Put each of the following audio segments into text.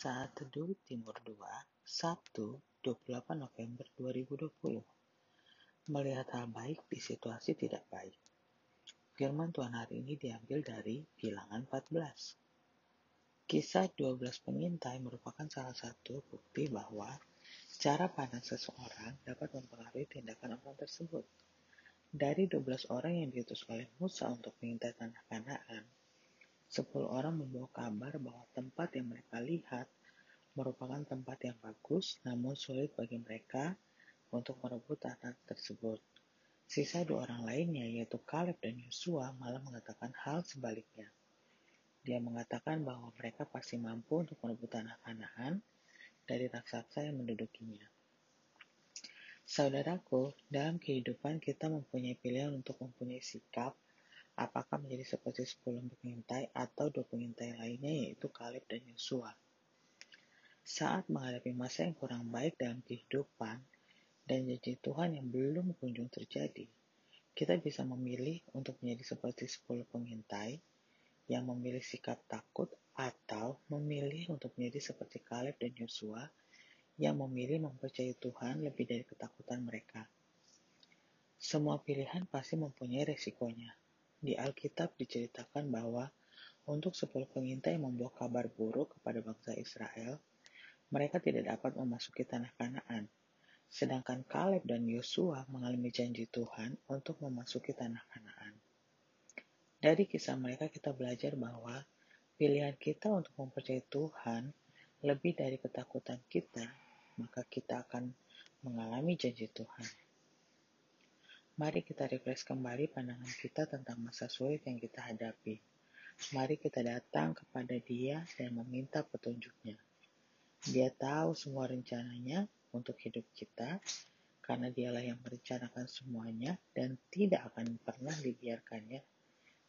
Saat Teduh Timur 2, Sabtu 28 November 2020. Melihat hal baik di situasi tidak baik. Firman Tuhan hari ini diambil dari Bilangan 14. Kisah 12 pengintai merupakan salah satu bukti bahwa cara pandang seseorang dapat mempengaruhi tindakan orang tersebut. Dari 12 orang yang diutus oleh Musa untuk mengintai tanah Kanaan, Sepuluh orang membawa kabar bahwa tempat yang mereka lihat merupakan tempat yang bagus, namun sulit bagi mereka untuk merebut tanah tersebut. Sisa dua orang lainnya, yaitu Caleb dan Yosua, malah mengatakan hal sebaliknya. Dia mengatakan bahwa mereka pasti mampu untuk merebut tanah Kanaan dari raksasa yang mendudukinya. Saudaraku, dalam kehidupan kita mempunyai pilihan untuk mempunyai sikap apakah menjadi seperti 10 pengintai atau dua pengintai lainnya yaitu Kaleb dan Yosua. Saat menghadapi masa yang kurang baik dalam kehidupan dan janji Tuhan yang belum kunjung terjadi, kita bisa memilih untuk menjadi seperti 10 pengintai yang memilih sikap takut atau memilih untuk menjadi seperti Kaleb dan Yosua yang memilih mempercayai Tuhan lebih dari ketakutan mereka. Semua pilihan pasti mempunyai resikonya, di Alkitab diceritakan bahwa untuk sepuluh pengintai yang membawa kabar buruk kepada bangsa Israel, mereka tidak dapat memasuki tanah Kanaan. Sedangkan Kaleb dan Yosua mengalami janji Tuhan untuk memasuki tanah Kanaan. Dari kisah mereka kita belajar bahwa pilihan kita untuk mempercayai Tuhan lebih dari ketakutan kita, maka kita akan mengalami janji Tuhan. Mari kita refresh kembali pandangan kita tentang masa sulit yang kita hadapi. Mari kita datang kepada Dia dan meminta petunjuknya. Dia tahu semua rencananya untuk hidup kita, karena Dialah yang merencanakan semuanya dan tidak akan pernah dibiarkannya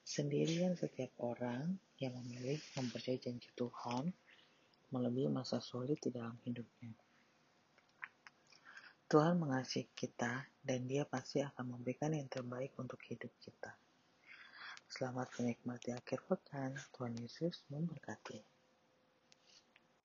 sendirian setiap orang yang memilih mempercayai janji Tuhan melebihi masa sulit di dalam hidupnya. Tuhan mengasihi kita dan dia pasti akan memberikan yang terbaik untuk hidup kita. Selamat menikmati akhir pekan. Tuhan Yesus memberkati.